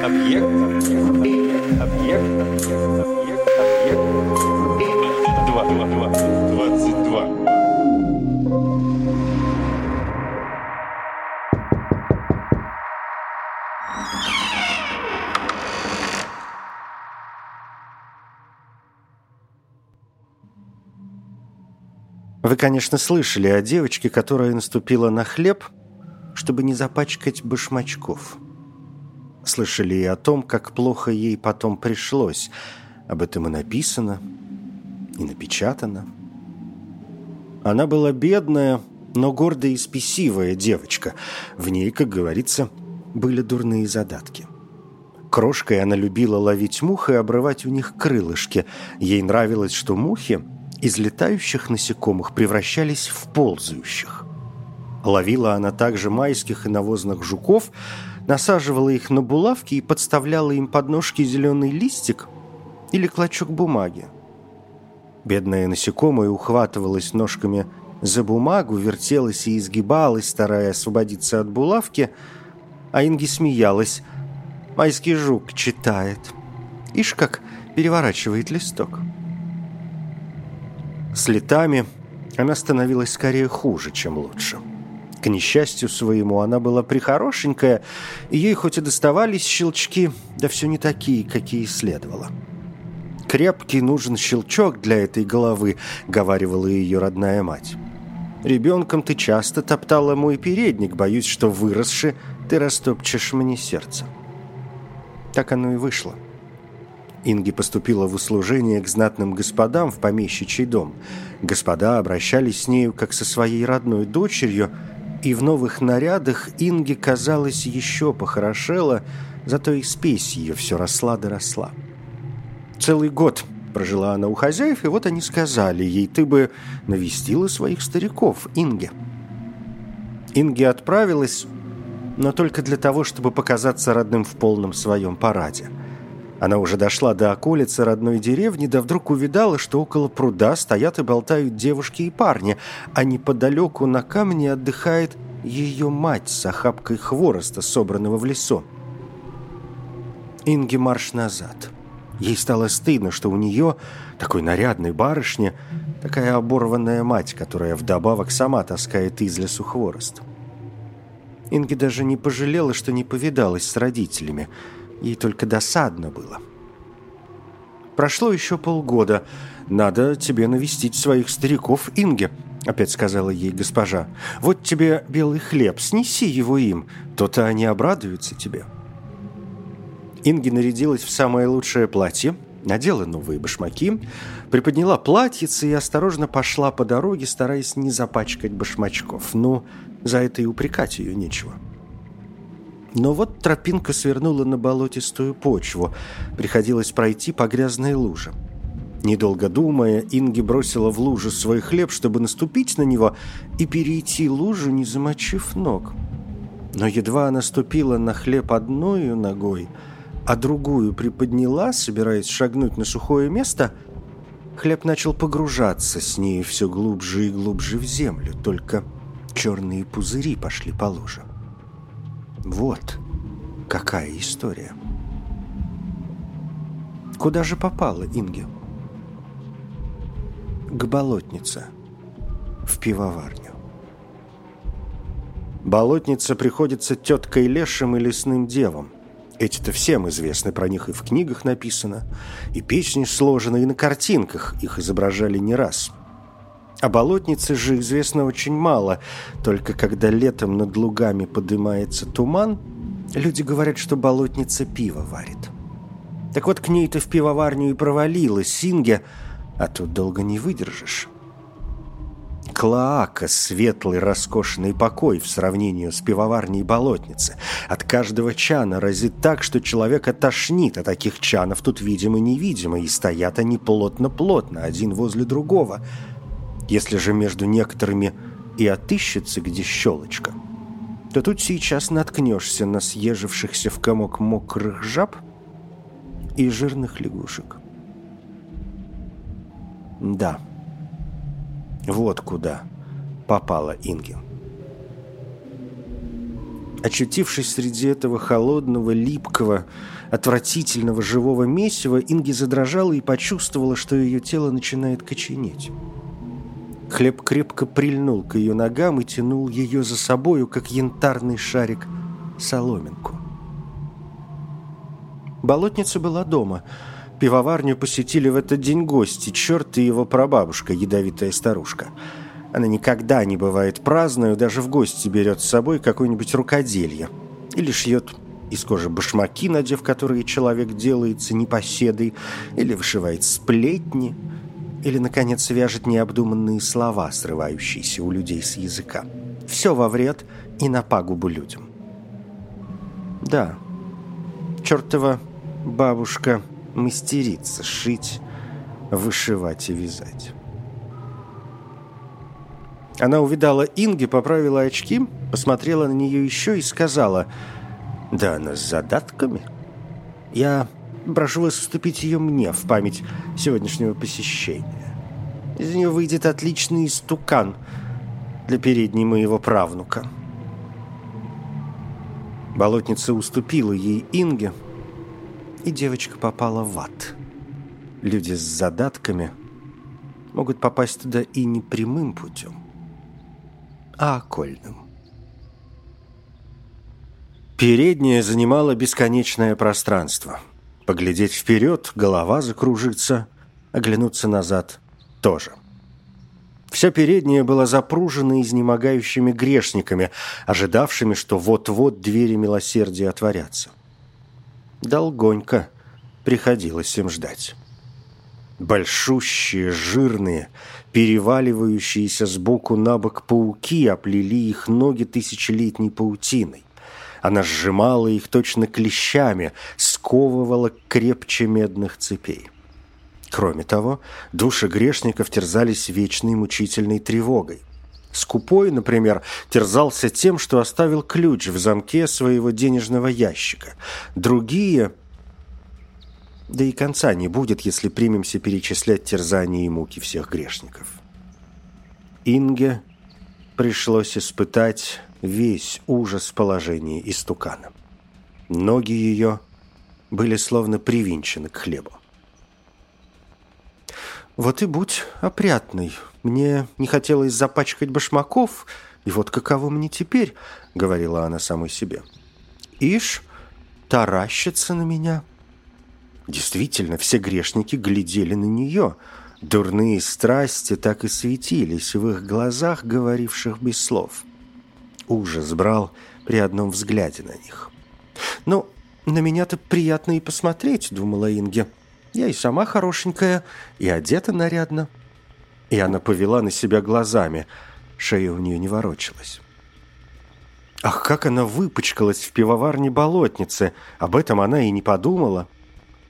Объект. Объект. Объект. Объект. Два. Два. Два. Двадцать два. Вы, конечно, слышали о девочке, которая наступила на хлеб, чтобы не запачкать башмачков. Слышали и о том, как плохо ей потом пришлось. Об этом и написано, и напечатано. Она была бедная, но гордая и спесивая девочка. В ней, как говорится, были дурные задатки. Крошкой она любила ловить мух и обрывать у них крылышки. Ей нравилось, что мухи из летающих насекомых превращались в ползающих. Ловила она также майских и навозных жуков, насаживала их на булавки и подставляла им под ножки зеленый листик или клочок бумаги. Бедная насекомая ухватывалась ножками за бумагу, вертелась и изгибалась, стараясь освободиться от булавки, а Инги смеялась. «Майский жук читает. Ишь, как переворачивает листок». С летами она становилась скорее хуже, чем лучше. К несчастью своему, она была прихорошенькая, и ей хоть и доставались щелчки, да все не такие, какие следовало. «Крепкий нужен щелчок для этой головы», — говаривала ее родная мать. «Ребенком ты часто топтала мой передник, боюсь, что выросши ты растопчешь мне сердце». Так оно и вышло. Инги поступила в услужение к знатным господам в помещичий дом. Господа обращались с нею как со своей родной дочерью, и в новых нарядах Инге, казалось, еще похорошела, зато и спесь ее все росла да росла. Целый год прожила она у хозяев, и вот они сказали ей, ты бы навестила своих стариков, Инге. Инге отправилась, но только для того, чтобы показаться родным в полном своем параде – она уже дошла до околицы родной деревни, да вдруг увидала, что около пруда стоят и болтают девушки и парни, а неподалеку на камне отдыхает ее мать с охапкой хвороста, собранного в лесу. Инги марш назад. Ей стало стыдно, что у нее, такой нарядной барышни, такая оборванная мать, которая вдобавок сама таскает из лесу хворост. Инги даже не пожалела, что не повидалась с родителями – Ей только досадно было. «Прошло еще полгода. Надо тебе навестить своих стариков, Инге», — опять сказала ей госпожа. «Вот тебе белый хлеб, снеси его им, то-то они обрадуются тебе». Инге нарядилась в самое лучшее платье, надела новые башмаки, приподняла платьице и осторожно пошла по дороге, стараясь не запачкать башмачков. Ну, за это и упрекать ее нечего. Но вот тропинка свернула на болотистую почву. Приходилось пройти по грязной луже. Недолго думая, Инги бросила в лужу свой хлеб, чтобы наступить на него и перейти лужу, не замочив ног. Но едва она ступила на хлеб одной ногой, а другую приподняла, собираясь шагнуть на сухое место, хлеб начал погружаться с ней все глубже и глубже в землю, только черные пузыри пошли по луже. Вот какая история. Куда же попала Инге? К болотнице. В пивоварню. Болотница приходится теткой лешим и лесным девам. Эти-то всем известны, про них и в книгах написано, и песни сложены, и на картинках их изображали не раз – о болотнице же известно очень мало, только когда летом над лугами поднимается туман, люди говорят, что болотница пиво варит. Так вот, к ней-то в пивоварню и провалилась Синге, а тут долго не выдержишь. Клоака – светлый, роскошный покой в сравнении с пивоварней болотницы. От каждого чана разит так, что человека тошнит, а таких чанов тут видимо-невидимо, и стоят они плотно-плотно, один возле другого – если же между некоторыми и отыщется где щелочка, то тут сейчас наткнешься на съежившихся в комок мокрых жаб и жирных лягушек. Да, вот куда попала Инги. Очутившись среди этого холодного, липкого, отвратительного живого месива, Инги задрожала и почувствовала, что ее тело начинает коченеть. Хлеб крепко прильнул к ее ногам и тянул ее за собою, как янтарный шарик соломинку. Болотница была дома. Пивоварню посетили в этот день гости, черт и его прабабушка, ядовитая старушка. Она никогда не бывает праздную, даже в гости берет с собой какое-нибудь рукоделье. Или шьет из кожи башмаки, надев которые человек делается непоседой, или вышивает сплетни – или, наконец, вяжет необдуманные слова, срывающиеся у людей с языка. Все во вред и на пагубу людям. Да, чертова бабушка мастерица шить, вышивать и вязать. Она увидала Инги, поправила очки, посмотрела на нее еще и сказала, «Да она с задатками. Я Прошу вас уступить ее мне в память сегодняшнего посещения. Из нее выйдет отличный стукан для передней моего правнука. Болотница уступила ей Инге, и девочка попала в ад. Люди с задатками могут попасть туда и не прямым путем, а окольным. Передняя занимала бесконечное пространство – Поглядеть вперед, голова закружится, оглянуться назад тоже. Все переднее было запружено изнемогающими грешниками, ожидавшими, что вот-вот двери милосердия отворятся. Долгонько приходилось им ждать. Большущие, жирные, переваливающиеся сбоку на бок пауки оплели их ноги тысячелетней паутиной. Она сжимала их точно клещами, сковывала крепче медных цепей. Кроме того, души грешников терзались вечной мучительной тревогой. Скупой, например, терзался тем, что оставил ключ в замке своего денежного ящика. Другие... Да и конца не будет, если примемся перечислять терзания и муки всех грешников. Инге пришлось испытать весь ужас положения истукана. Ноги ее были словно привинчены к хлебу. «Вот и будь опрятный. Мне не хотелось запачкать башмаков, и вот каково мне теперь», — говорила она самой себе. «Ишь, таращится на меня». Действительно, все грешники глядели на нее. Дурные страсти так и светились в их глазах, говоривших без слов. Ужас брал при одном взгляде на них. «Ну, на меня-то приятно и посмотреть», — думала Инге. «Я и сама хорошенькая, и одета нарядно». И она повела на себя глазами. Шея у нее не ворочалась. Ах, как она выпачкалась в пивоварне болотницы! Об этом она и не подумала.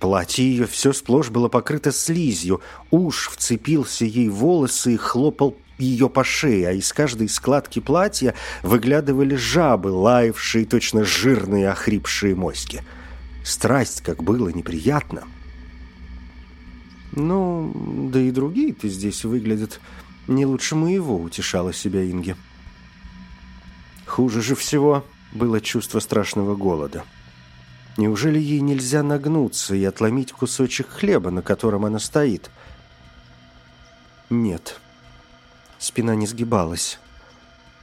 Платье ее все сплошь было покрыто слизью, уж вцепился ей волосы и хлопал ее по шее, а из каждой складки платья выглядывали жабы, лаявшие точно жирные охрипшие моськи. Страсть, как было неприятно. «Ну, да и другие-то здесь выглядят не лучше моего», — утешала себя Инге. Хуже же всего было чувство страшного голода. Неужели ей нельзя нагнуться и отломить кусочек хлеба, на котором она стоит? Нет. Спина не сгибалась.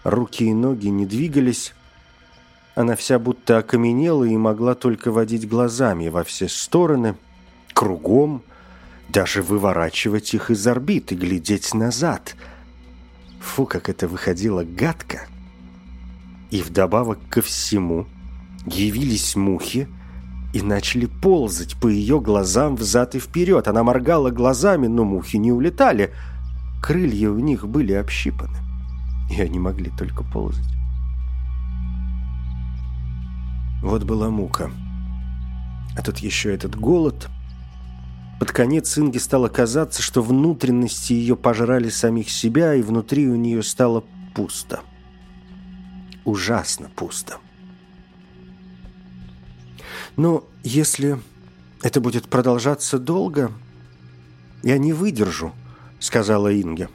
Руки и ноги не двигались. Она вся будто окаменела и могла только водить глазами во все стороны, кругом, даже выворачивать их из орбит и глядеть назад. Фу, как это выходило гадко. И вдобавок ко всему явились мухи и начали ползать по ее глазам взад и вперед. Она моргала глазами, но мухи не улетали – Крылья у них были общипаны, и они могли только ползать. Вот была мука. А тут еще этот голод. Под конец Инге стало казаться, что внутренности ее пожрали самих себя, и внутри у нее стало пусто. Ужасно пусто. Но если это будет продолжаться долго, я не выдержу, — сказала Инге.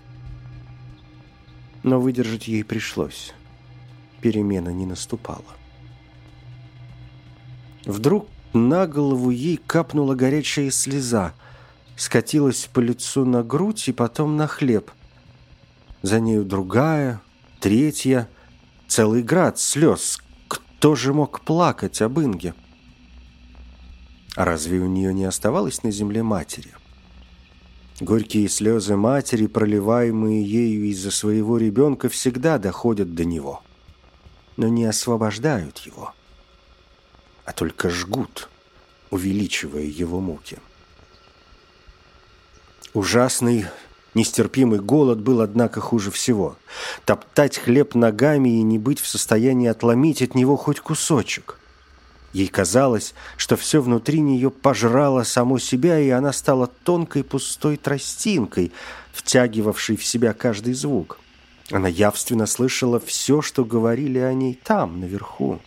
Но выдержать ей пришлось. Перемена не наступала. Вдруг на голову ей капнула горячая слеза, скатилась по лицу на грудь и потом на хлеб. За нею другая, третья, целый град слез. Кто же мог плакать об Инге? А разве у нее не оставалось на земле матери? Горькие слезы матери, проливаемые ею из-за своего ребенка, всегда доходят до него, но не освобождают его, а только жгут, увеличивая его муки. Ужасный, нестерпимый голод был, однако, хуже всего. Топтать хлеб ногами и не быть в состоянии отломить от него хоть кусочек – Ей казалось, что все внутри нее пожрало само себя, и она стала тонкой пустой тростинкой, втягивавшей в себя каждый звук. Она явственно слышала все, что говорили о ней там, наверху.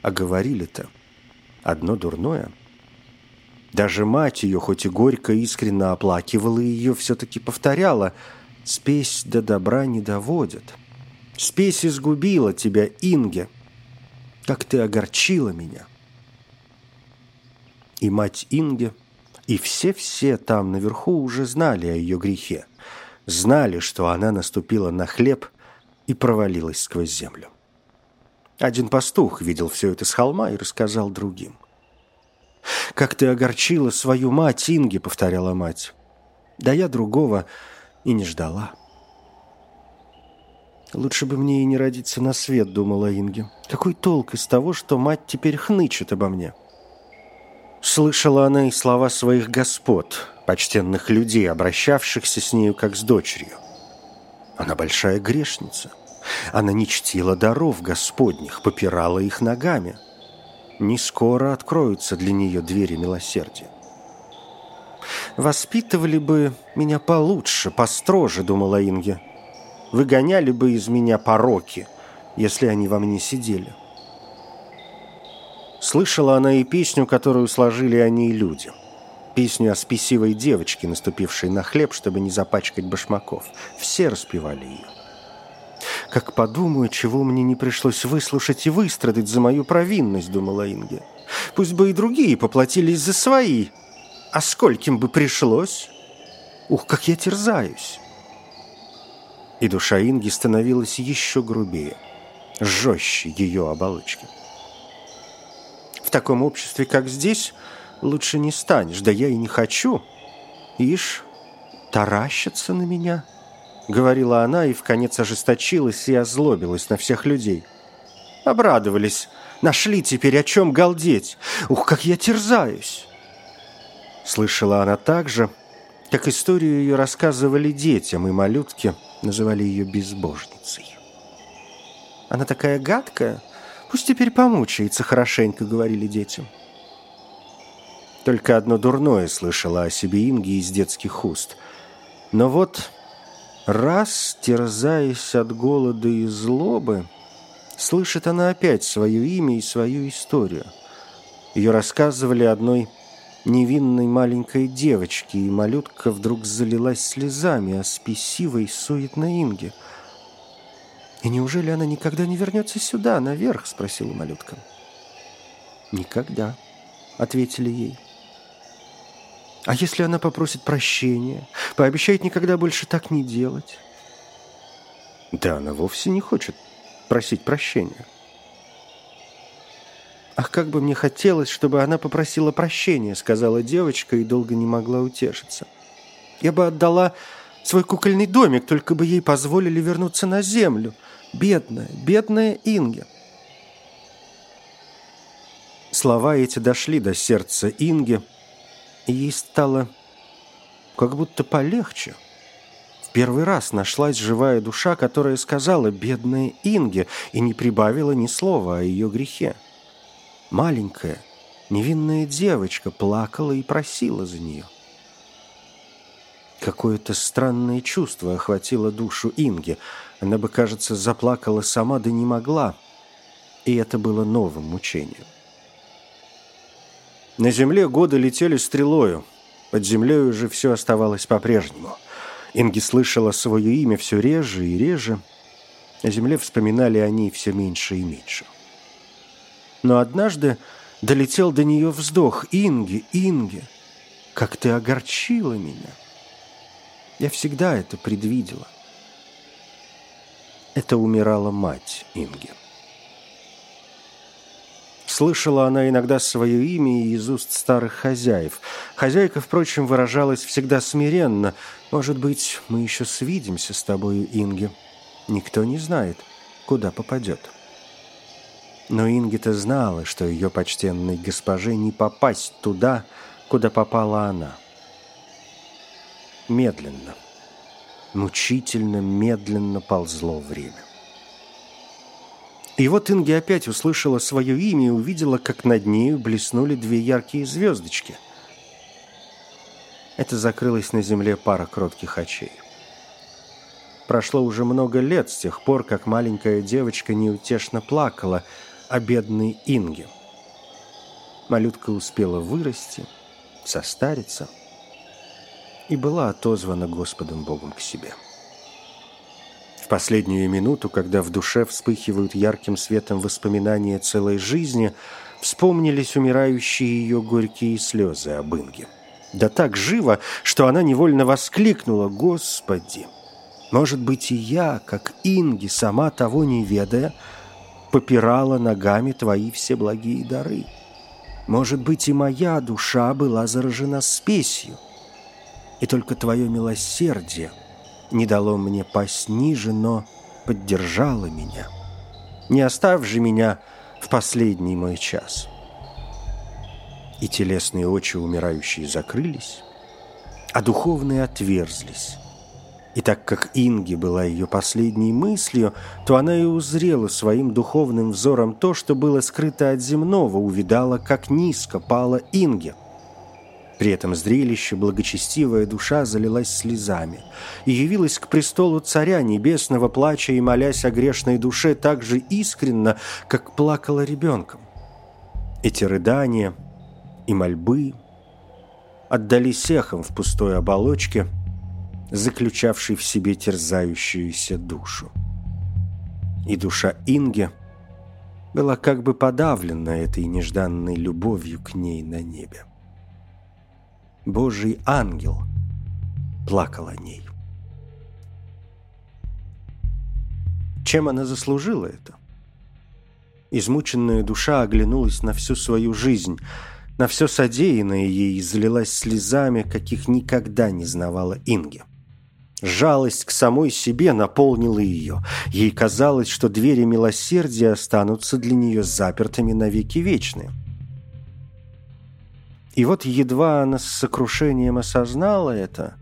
А говорили-то одно дурное. Даже мать ее, хоть и горько искренне оплакивала ее, все-таки повторяла «Спесь до добра не доводит». «Спесь изгубила тебя, Инге», как ты огорчила меня!» И мать Инге, и все-все там наверху уже знали о ее грехе, знали, что она наступила на хлеб и провалилась сквозь землю. Один пастух видел все это с холма и рассказал другим. «Как ты огорчила свою мать, Инге!» — повторяла мать. «Да я другого и не ждала». «Лучше бы мне и не родиться на свет», — думала Инге. «Какой толк из того, что мать теперь хнычет обо мне?» Слышала она и слова своих господ, почтенных людей, обращавшихся с нею как с дочерью. Она большая грешница. Она не чтила даров Господних, попирала их ногами. Не скоро откроются для нее двери милосердия. «Воспитывали бы меня получше, построже», — думала Инге выгоняли бы из меня пороки, если они во мне сидели. Слышала она и песню, которую сложили они и люди. Песню о спесивой девочке, наступившей на хлеб, чтобы не запачкать башмаков. Все распевали ее. «Как подумаю, чего мне не пришлось выслушать и выстрадать за мою провинность», — думала Инге. «Пусть бы и другие поплатились за свои. А скольким бы пришлось? Ух, как я терзаюсь!» И душа Инги становилась еще грубее, жестче ее оболочки. В таком обществе, как здесь, лучше не станешь, да я и не хочу. Ишь, таращится на меня, — говорила она и в конец ожесточилась и озлобилась на всех людей. Обрадовались, нашли теперь о чем галдеть. Ух, как я терзаюсь! Слышала она также, как историю ее рассказывали детям и малютке, называли ее безбожницей. «Она такая гадкая, пусть теперь помучается хорошенько», — говорили детям. Только одно дурное слышала о себе Инги из детских уст. Но вот раз, терзаясь от голода и злобы, слышит она опять свое имя и свою историю. Ее рассказывали одной невинной маленькой девочки, и малютка вдруг залилась слезами, а спесивой суетной Инге. «И неужели она никогда не вернется сюда, наверх?» — спросила малютка. «Никогда», — ответили ей. «А если она попросит прощения, пообещает никогда больше так не делать?» «Да она вовсе не хочет просить прощения». «Ах, как бы мне хотелось, чтобы она попросила прощения», — сказала девочка и долго не могла утешиться. «Я бы отдала свой кукольный домик, только бы ей позволили вернуться на землю. Бедная, бедная Инге». Слова эти дошли до сердца Инги, и ей стало как будто полегче. В первый раз нашлась живая душа, которая сказала «бедная Инге» и не прибавила ни слова о ее грехе. Маленькая, невинная девочка плакала и просила за нее. Какое-то странное чувство охватило душу Инги. Она бы, кажется, заплакала сама, да не могла. И это было новым мучением. На земле годы летели стрелою. Под землей уже все оставалось по-прежнему. Инги слышала свое имя все реже и реже. На земле вспоминали они все меньше и меньше. Но однажды долетел до нее вздох. «Инги, Инги, как ты огорчила меня!» Я всегда это предвидела. Это умирала мать Инги. Слышала она иногда свое имя из уст старых хозяев. Хозяйка, впрочем, выражалась всегда смиренно. «Может быть, мы еще свидимся с тобою, Инги. Никто не знает, куда попадет». Но Ингита знала, что ее почтенной госпоже не попасть туда, куда попала она. Медленно, мучительно, медленно ползло время. И вот Инги опять услышала свое имя и увидела, как над нею блеснули две яркие звездочки. Это закрылась на земле пара кротких очей. Прошло уже много лет с тех пор, как маленькая девочка неутешно плакала о бедной Инге. Малютка успела вырасти, состариться и была отозвана Господом Богом к себе. В последнюю минуту, когда в душе вспыхивают ярким светом воспоминания целой жизни, вспомнились умирающие ее горькие слезы об Инге. Да так живо, что она невольно воскликнула «Господи! Может быть, и я, как Инги, сама того не ведая, попирала ногами Твои все благие дары. Может быть, и моя душа была заражена спесью, и только Твое милосердие – не дало мне пасть ниже, но поддержало меня. Не оставь же меня в последний мой час. И телесные очи умирающие закрылись, а духовные отверзлись. И так как Инги была ее последней мыслью, то она и узрела своим духовным взором то, что было скрыто от земного, увидала, как низко пала Инги – при этом зрелище благочестивая душа залилась слезами и явилась к престолу Царя Небесного, плача и молясь о грешной душе так же искренно, как плакала ребенком. Эти рыдания и мольбы отдались эхом в пустой оболочке, заключавшей в себе терзающуюся душу. И душа Инги была как бы подавлена этой нежданной любовью к ней на небе. Божий ангел плакал о ней. Чем она заслужила это? Измученная душа оглянулась на всю свою жизнь, на все содеянное ей и залилась слезами, каких никогда не знавала Инге. Жалость к самой себе наполнила ее. Ей казалось, что двери милосердия останутся для нее запертыми навеки вечные. И вот едва она с сокрушением осознала это,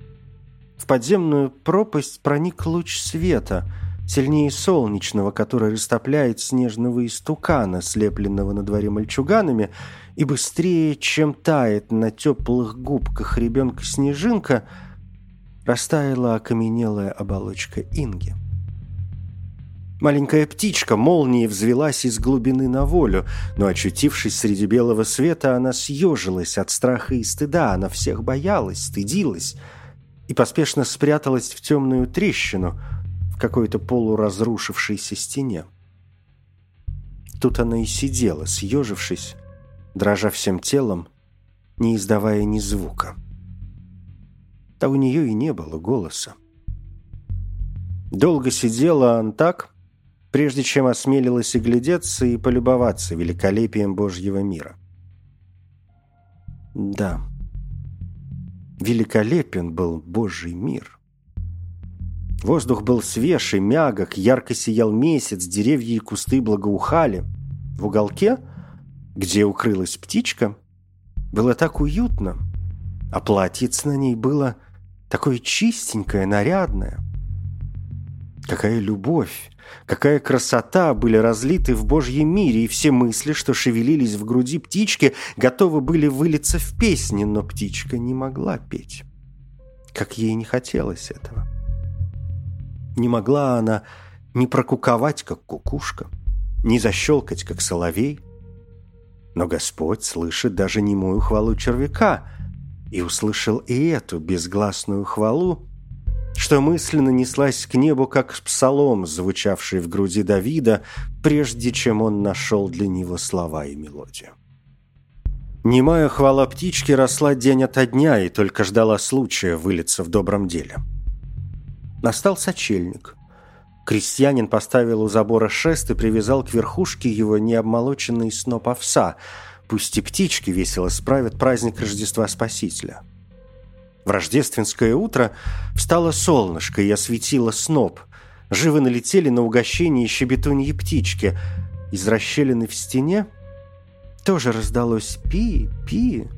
в подземную пропасть проник луч света, сильнее солнечного, который растопляет снежного истукана, слепленного на дворе мальчуганами, и быстрее, чем тает на теплых губках ребенка снежинка, растаяла окаменелая оболочка Инги. Маленькая птичка молнией взвелась из глубины на волю, но, очутившись среди белого света, она съежилась от страха и стыда, она всех боялась, стыдилась и поспешно спряталась в темную трещину в какой-то полуразрушившейся стене. Тут она и сидела, съежившись, дрожа всем телом, не издавая ни звука. Да у нее и не было голоса. Долго сидела он так, прежде чем осмелилась оглядеться и полюбоваться великолепием Божьего мира. Да, великолепен был Божий мир. Воздух был свеж и мягок, ярко сиял месяц, деревья и кусты благоухали. В уголке, где укрылась птичка, было так уютно, а платьице на ней было такое чистенькое, нарядное. Какая любовь, Какая красота были разлиты в Божьем мире, и все мысли, что шевелились в груди птички, готовы были вылиться в песни, но птичка не могла петь. Как ей не хотелось этого. Не могла она ни прокуковать, как кукушка, ни защелкать, как соловей. Но Господь слышит даже немую хвалу червяка, и услышал и эту безгласную хвалу, что мысленно неслась к небу, как псалом, звучавший в груди Давида, прежде чем он нашел для него слова и мелодию. Немая хвала птички росла день ото дня и только ждала случая вылиться в добром деле. Настал сочельник. Крестьянин поставил у забора шест и привязал к верхушке его необмолоченный сноп овса. Пусть и птички весело справят праздник Рождества Спасителя. В рождественское утро встало солнышко и осветило сноп. Живо налетели на угощение щебетуньи птички. Из расщелины в стене тоже раздалось «пи-пи».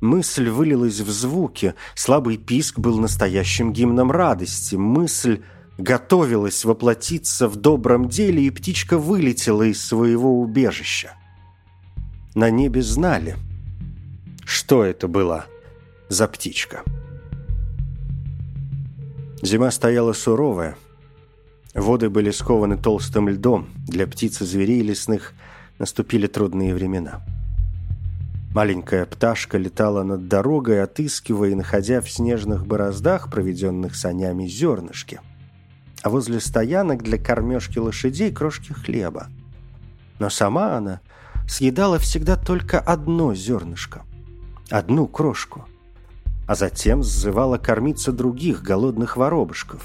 Мысль вылилась в звуки. Слабый писк был настоящим гимном радости. Мысль готовилась воплотиться в добром деле, и птичка вылетела из своего убежища. На небе знали, что это была за птичка. Зима стояла суровая. Воды были скованы толстым льдом. Для птиц и зверей лесных – наступили трудные времена. Маленькая пташка летала над дорогой, отыскивая и находя в снежных бороздах, проведенных санями, зернышки. А возле стоянок для кормежки лошадей крошки хлеба. Но сама она съедала всегда только одно зернышко, одну крошку, а затем сзывала кормиться других голодных воробушков.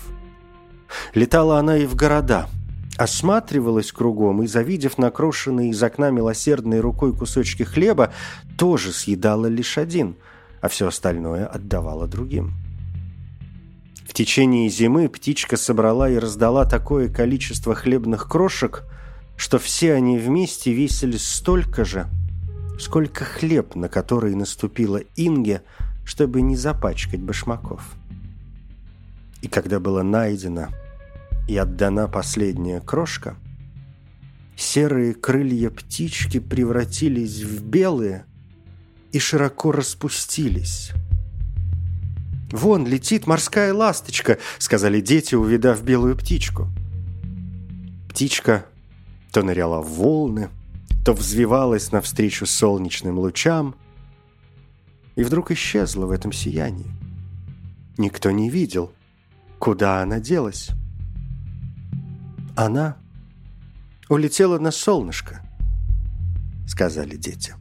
Летала она и в города – осматривалась кругом и, завидев накрошенные из окна милосердной рукой кусочки хлеба, тоже съедала лишь один, а все остальное отдавала другим. В течение зимы птичка собрала и раздала такое количество хлебных крошек, что все они вместе весили столько же, сколько хлеб, на который наступила Инге, чтобы не запачкать башмаков. И когда было найдено и отдана последняя крошка, серые крылья птички превратились в белые и широко распустились. «Вон летит морская ласточка», — сказали дети, увидав белую птичку. Птичка то ныряла в волны, то взвивалась навстречу солнечным лучам и вдруг исчезла в этом сиянии. Никто не видел, куда она делась. Она улетела на солнышко, сказали дети.